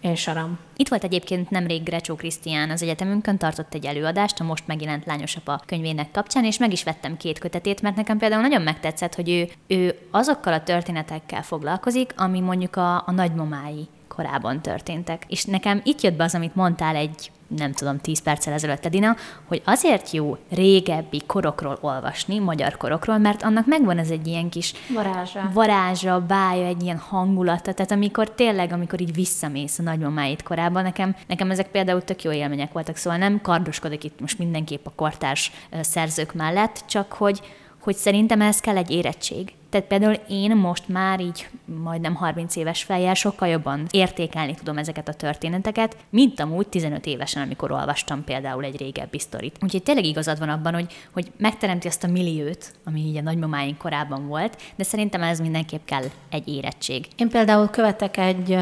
én saram. Itt volt egyébként nemrég Grecsó Krisztián az egyetemünkön, tartott egy előadást a most megjelent Lányosapa könyvének kapcsán, és meg is vettem két kötetét, mert nekem például nagyon megtetszett, hogy ő, ő azokkal a történetekkel foglalkozik, ami mondjuk a, a nagymamái korában történtek. És nekem itt jött be az, amit mondtál egy nem tudom, 10 perccel ezelőtt, Edina, hogy azért jó régebbi korokról olvasni, magyar korokról, mert annak megvan ez egy ilyen kis varázsa, varázsa bája, egy ilyen hangulata, tehát amikor tényleg, amikor így visszamész a nagymamáid korában, nekem, nekem ezek például tök jó élmények voltak, szóval nem kardoskodok itt most mindenképp a kortárs szerzők mellett, csak hogy, hogy szerintem ez kell egy érettség. Tehát például én most már így majdnem 30 éves fejjel sokkal jobban értékelni tudom ezeket a történeteket, mint amúgy 15 évesen, amikor olvastam például egy régebbi sztorit. Úgyhogy tényleg igazad van abban, hogy, hogy megteremti azt a milliót, ami így a nagymamáink korában volt, de szerintem ez mindenképp kell egy érettség. Én például követek egy uh,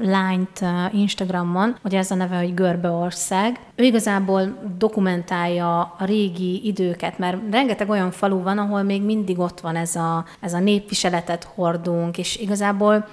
lányt uh, Instagramon, hogy ez a neve, hogy Görbeország. Ő igazából dokumentálja a régi időket, mert rengeteg olyan falu van, ahol még mindig ott van ez a, ez a népviseletet hordunk, és igazából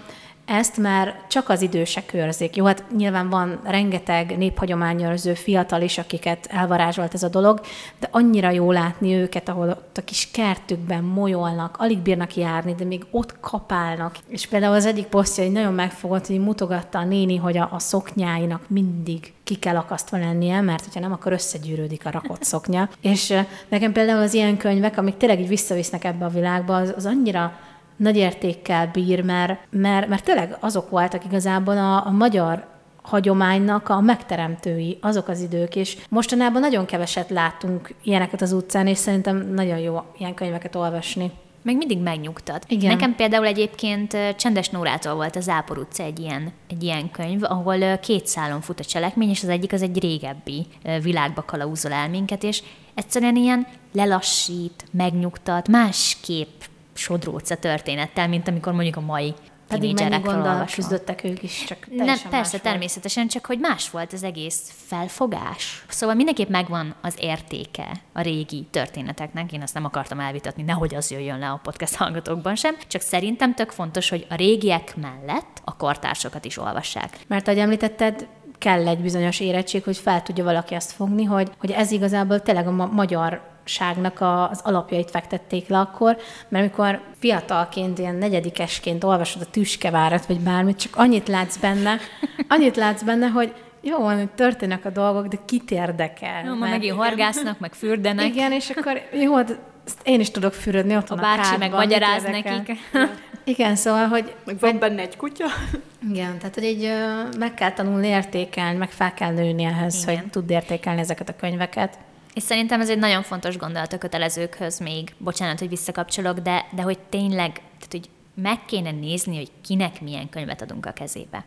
ezt már csak az idősek őrzik. Jó, hát nyilván van rengeteg néphagyományőrző fiatal is, akiket elvarázsolt ez a dolog, de annyira jó látni őket, ahol ott a kis kertükben molyolnak, alig bírnak járni, de még ott kapálnak. És például az egyik posztja egy nagyon megfogott, hogy mutogatta a néni, hogy a, a szoknyáinak mindig ki kell akasztva lennie, mert hogyha nem, akkor összegyűrődik a rakott szoknya. És nekem például az ilyen könyvek, amik tényleg így visszavisznek ebbe a világba, az, az annyira nagy értékkel bír, mert, mert, mert tényleg azok voltak igazából a, a magyar hagyománynak a megteremtői, azok az idők, és mostanában nagyon keveset látunk ilyeneket az utcán, és szerintem nagyon jó ilyen könyveket olvasni. meg mindig megnyugtat. Igen. Nekem például egyébként Csendes Nórától volt az Ápor utca egy ilyen, egy ilyen könyv, ahol két szálon fut a cselekmény, és az egyik az egy régebbi világba kalauzol el minket, és egyszerűen ilyen lelassít, megnyugtat, másképp sodróc a történettel, mint amikor mondjuk a mai Pedig mennyi gonddal küzdöttek ők is, csak Nem, persze, volt. természetesen, csak hogy más volt az egész felfogás. Szóval mindenképp megvan az értéke a régi történeteknek, én azt nem akartam elvitatni, nehogy az jöjjön le a podcast hallgatókban sem, csak szerintem tök fontos, hogy a régiek mellett a kortársokat is olvassák. Mert ahogy említetted, kell egy bizonyos érettség, hogy fel tudja valaki azt fogni, hogy, hogy ez igazából tényleg a ma- magyarságnak a, az alapjait fektették le akkor, mert amikor fiatalként, ilyen negyedikesként olvasod a tüskevárat, vagy bármit, csak annyit látsz benne, annyit látsz benne, hogy jó van, hogy történnek a dolgok, de kit érdekel? Ma Mert- megint horgásznak, meg fürdenek. Igen, és akkor jó, hát én is tudok fürödni, ott A van bácsi meg magyaráz nekik. Igen, szóval, hogy Meg van benne egy kutya. igen, tehát hogy így meg kell tanulni értékelni, meg fel kell nőni ehhez, Igen. hogy tud értékelni ezeket a könyveket. És szerintem ez egy nagyon fontos gondolat a kötelezőkhöz még, bocsánat, hogy visszakapcsolok, de, de hogy tényleg, tehát hogy meg kéne nézni, hogy kinek milyen könyvet adunk a kezébe.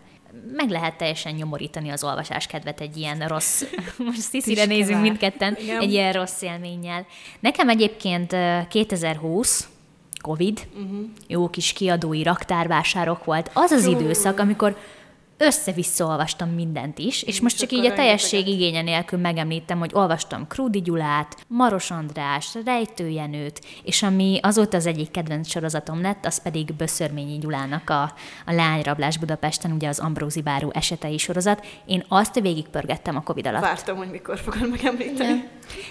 Meg lehet teljesen nyomorítani az olvasás kedvet egy ilyen rossz, most Sziszire nézünk mindketten, Igen. egy ilyen rossz élménnyel. Nekem egyébként ö, 2020, Covid, uh-huh. jó kis kiadói raktárvásárok volt. Az az időszak, amikor össze-vissza olvastam mindent is, és most csak így a teljesség igénye nélkül megemlítem, hogy olvastam Krúdi Gyulát, Maros András, Rejtő Jenőt, és ami azóta az egyik kedvenc sorozatom lett, az pedig Böszörményi Gyulának a, a Lányrablás Budapesten, ugye az Ambrózi Báró esetei sorozat. Én azt végigpörgettem a Covid alatt. Vártam, hogy mikor fogod megemlíteni.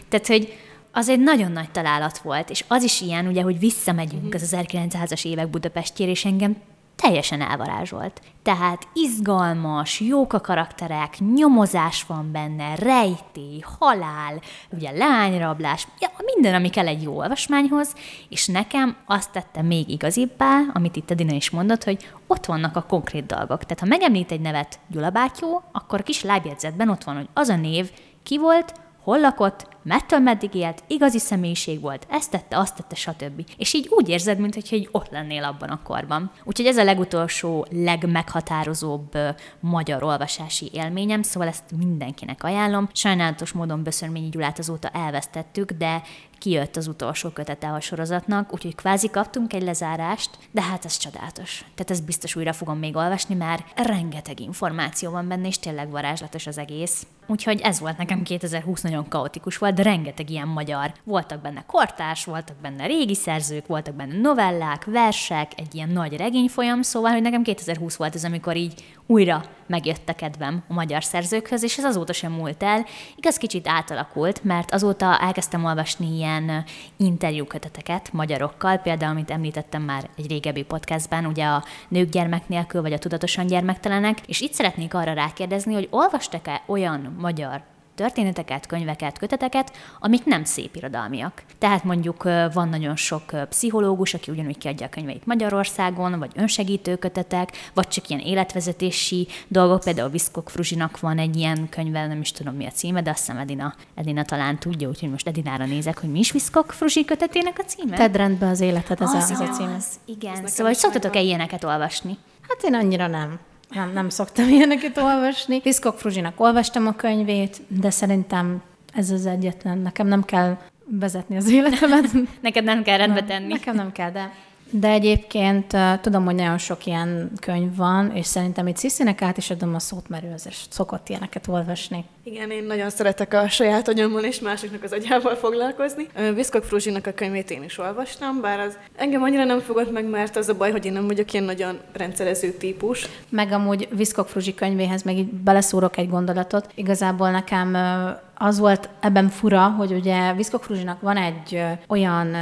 Tehát, hogy az egy nagyon nagy találat volt, és az is ilyen, ugye, hogy visszamegyünk az 1900-as évek Budapestjére, és engem teljesen elvarázsolt. Tehát izgalmas, jók a karakterek, nyomozás van benne, rejtély, halál, ugye lányrablás, ja, minden, ami kell egy jó olvasmányhoz, és nekem azt tette még igazibbá, amit itt Edina is mondott, hogy ott vannak a konkrét dolgok. Tehát ha megemlít egy nevet Gyula bátyó, akkor a kis lábjegyzetben ott van, hogy az a név ki volt, hol lakott, mettől meddig élt, igazi személyiség volt, ezt tette, azt tette, stb. És így úgy érzed, mintha így ott lennél abban a korban. Úgyhogy ez a legutolsó, legmeghatározóbb magyar olvasási élményem, szóval ezt mindenkinek ajánlom. Sajnálatos módon Böszörményi Gyulát azóta elvesztettük, de kijött az utolsó kötete a sorozatnak, úgyhogy kvázi kaptunk egy lezárást, de hát ez csodálatos. Tehát ezt biztos újra fogom még olvasni, mert rengeteg információ van benne, és tényleg varázslatos az egész. Úgyhogy ez volt nekem 2020 nagyon kaotikus volt, de rengeteg ilyen magyar. Voltak benne kortárs, voltak benne régi szerzők, voltak benne novellák, versek, egy ilyen nagy regényfolyam, szóval, hogy nekem 2020 volt az, amikor így újra megjött a kedvem a magyar szerzőkhöz, és ez azóta sem múlt el. Igaz, kicsit átalakult, mert azóta elkezdtem olvasni ilyen interjúköteteket magyarokkal, például, amit említettem már egy régebbi podcastben, ugye a nők gyermek nélkül, vagy a tudatosan gyermektelenek, és itt szeretnék arra rákérdezni, hogy olvastak-e olyan magyar történeteket, könyveket, köteteket, amik nem szép irodalmiak. Tehát mondjuk van nagyon sok pszichológus, aki ugyanúgy kiadja a könyveit Magyarországon, vagy önsegítő kötetek, vagy csak ilyen életvezetési dolgok. Például Viszkok Fruzsinak van egy ilyen könyve, nem is tudom mi a címe, de azt hiszem Edina, Edina talán tudja, úgyhogy most Edinára nézek, hogy mi is Viszkok Fruzsi kötetének a címe. Tedd rendbe az életed, ez, a, ez a az, címe. Igen, nekem szóval szoktatok-e ilyeneket olvasni? Hát én annyira nem. Nem, nem szoktam ilyeneket olvasni. Piszkok Fruzsinak olvastam a könyvét, de szerintem ez az egyetlen. Nekem nem kell vezetni az életemet. Neked nem kell rendbe Nem, tenni. Nekem nem kell, de... De egyébként uh, tudom, hogy nagyon sok ilyen könyv van, és szerintem itt Sziszinek át is adom a szót, mert ő azért szokott ilyeneket olvasni. Igen, én nagyon szeretek a saját agyammal és másoknak az agyával foglalkozni. Viszkok Fruzsinak a könyvét én is olvastam, bár az engem annyira nem fogott meg, mert az a baj, hogy én nem vagyok ilyen nagyon rendszerező típus. Meg amúgy Viszkok Fruzsi könyvéhez meg így beleszúrok egy gondolatot. Igazából nekem az volt ebben fura, hogy ugye Viszkok Fruzsinak van egy olyan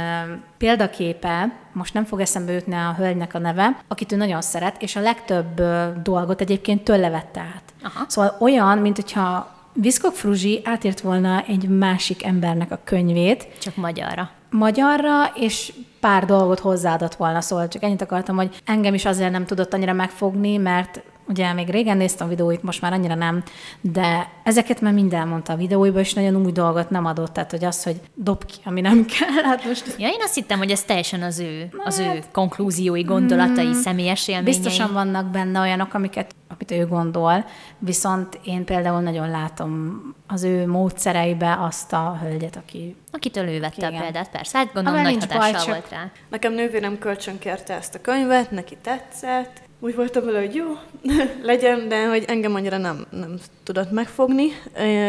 példaképe, most nem fog eszembe jutni a hölgynek a neve, akit ő nagyon szeret, és a legtöbb dolgot egyébként tőle vette át. Aha. Szóval olyan, mint hogyha Viszkok Fruzsi átírt volna egy másik embernek a könyvét, Csak magyarra. magyarra, és pár dolgot hozzáadott volna, szóval csak ennyit akartam, hogy engem is azért nem tudott annyira megfogni, mert ugye még régen néztem a videóit, most már annyira nem, de ezeket már mind elmondta a videóiba, és nagyon új dolgot nem adott, tehát hogy az, hogy dob ki, ami nem kell. Hát most... Ja, én azt hittem, hogy ez teljesen az ő, az ő hát- konklúziói, gondolatai, mm, személyes élményei. Biztosan vannak benne olyanok, amiket, amit ő gondol, viszont én például nagyon látom az ő módszereibe azt a hölgyet, aki... Akitől ő vette igen. a példát, persze. Hát gondolom nagy hatással baj, volt rá. Nekem nővérem kölcsön kérte ezt a könyvet, neki tetszett, úgy voltam vele, hogy jó, legyen, de hogy engem annyira nem, nem tudott megfogni.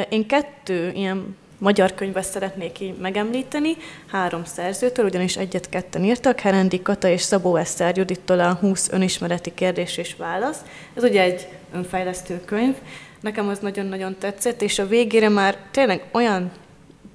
Én kettő ilyen magyar könyvet szeretnék így megemlíteni, három szerzőtől, ugyanis egyet-ketten írtak, Herendi Kata és Szabó Eszter Judittól a 20 önismereti kérdés és válasz. Ez ugye egy önfejlesztő könyv, nekem az nagyon-nagyon tetszett, és a végére már tényleg olyan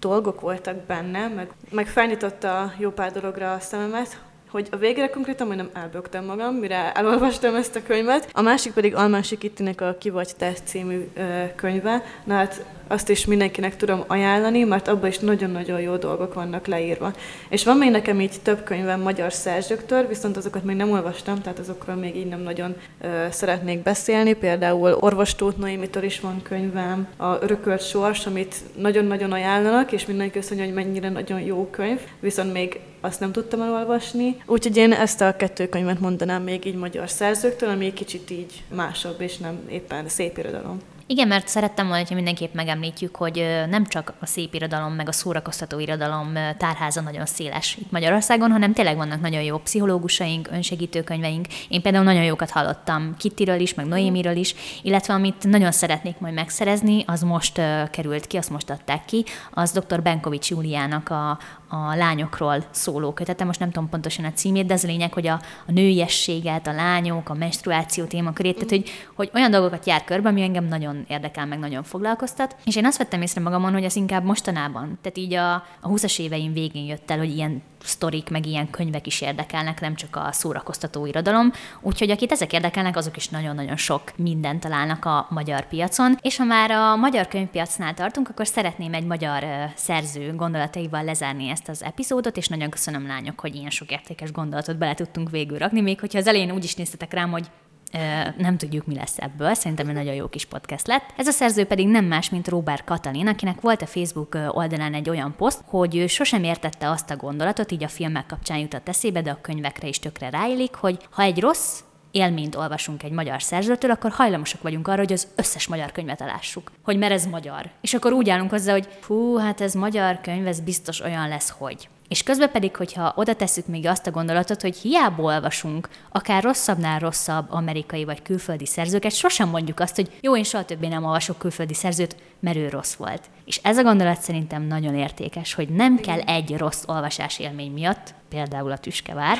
dolgok voltak benne, meg, meg felnyitotta jó pár dologra a szememet, hogy a végére konkrétan majdnem elbögtem magam, mire elolvastam ezt a könyvet. A másik pedig Almási Kittinek a Ki vagy te című könyve. Na hát azt is mindenkinek tudom ajánlani, mert abban is nagyon-nagyon jó dolgok vannak leírva. És van még nekem így több könyvem magyar szerzőktől, viszont azokat még nem olvastam, tehát azokról még így nem nagyon ö, szeretnék beszélni. Például Orvos Tóth Noémitől is van könyvem, a Örökölt Sors, amit nagyon-nagyon ajánlanak, és mindenki azt mondja, hogy mennyire nagyon jó könyv, viszont még azt nem tudtam elolvasni. Úgyhogy én ezt a kettő könyvet mondanám még így magyar szerzőktől, ami egy kicsit így másabb, és nem éppen szép irodalom. Igen, mert szerettem volna, hogy mindenképp megemlítjük, hogy nem csak a szép irodalom, meg a szórakoztató irodalom tárháza nagyon széles itt Magyarországon, hanem tényleg vannak nagyon jó pszichológusaink, önsegítőkönyveink. Én például nagyon jókat hallottam Kittiről is, meg Noémiről is, illetve amit nagyon szeretnék majd megszerezni, az most került ki, azt most adták ki, az dr. Benkovics Júliának a, a lányokról szóló kötete, most nem tudom pontosan a címét, de az a lényeg, hogy a, a nőiességet, a lányok, a menstruáció témakörét, tehát hogy, hogy olyan dolgokat jár körbe, ami engem nagyon érdekel, meg nagyon foglalkoztat. És én azt vettem észre magamon, hogy ez inkább mostanában, tehát így a, a 20-as éveim végén jött el, hogy ilyen sztorik, meg ilyen könyvek is érdekelnek, nem csak a szórakoztató irodalom. Úgyhogy akit ezek érdekelnek, azok is nagyon-nagyon sok mindent találnak a magyar piacon. És ha már a magyar könyvpiacnál tartunk, akkor szeretném egy magyar szerző gondolataival lezárni ezt az epizódot, és nagyon köszönöm lányok, hogy ilyen sok értékes gondolatot bele tudtunk végül rakni, még hogyha az elején úgy is néztetek rám, hogy nem tudjuk, mi lesz ebből. Szerintem egy nagyon jó kis podcast lett. Ez a szerző pedig nem más, mint Robert Katalin, akinek volt a Facebook oldalán egy olyan poszt, hogy ő sosem értette azt a gondolatot, így a filmek kapcsán jutott eszébe, de a könyvekre is tökre ráillik, hogy ha egy rossz élményt olvasunk egy magyar szerzőtől, akkor hajlamosak vagyunk arra, hogy az összes magyar könyvet alássuk. Hogy mert ez magyar. És akkor úgy állunk hozzá, hogy fú, hát ez magyar könyv, ez biztos olyan lesz, hogy. És közben pedig, hogyha oda tesszük még azt a gondolatot, hogy hiába olvasunk, akár rosszabbnál rosszabb amerikai vagy külföldi szerzőket, sosem mondjuk azt, hogy jó, én soha többé nem olvasok külföldi szerzőt, mert ő rossz volt. És ez a gondolat szerintem nagyon értékes, hogy nem kell egy rossz olvasás élmény miatt, például a tüskevár,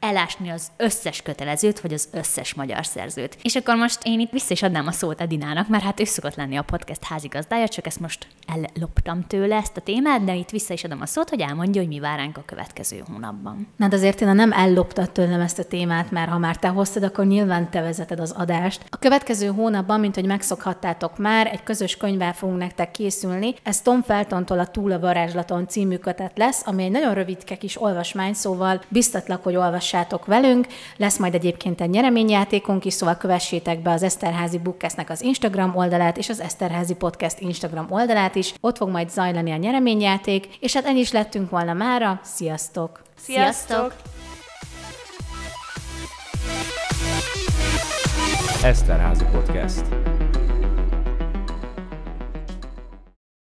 elásni az összes kötelezőt, vagy az összes magyar szerzőt. És akkor most én itt vissza is adnám a szót Edinának, mert hát ő szokott lenni a podcast házigazdája, csak ezt most elloptam tőle ezt a témát, de itt vissza is adom a szót, hogy elmondja, hogy mi vár ránk a következő hónapban. Na, de azért én nem elloptad tőlem ezt a témát, mert ha már te hoztad, akkor nyilván te vezeted az adást. A következő hónapban, mint hogy megszokhattátok már, egy közös könyvvel fogunk nektek készülni. Ez Tom Feltontól a Túl a varázslaton című kötet lesz, ami egy nagyon rövidke kis olvasmány, szóval biztatlak, hogy olvas olvassátok velünk. Lesz majd egyébként egy nyereményjátékunk is, szóval kövessétek be az Eszterházi Bookcastnek az Instagram oldalát és az Eszterházi Podcast Instagram oldalát is. Ott fog majd zajlani a nyereményjáték, és hát ennyi is lettünk volna mára. Sziasztok! Sziasztok! Eszterházi Podcast.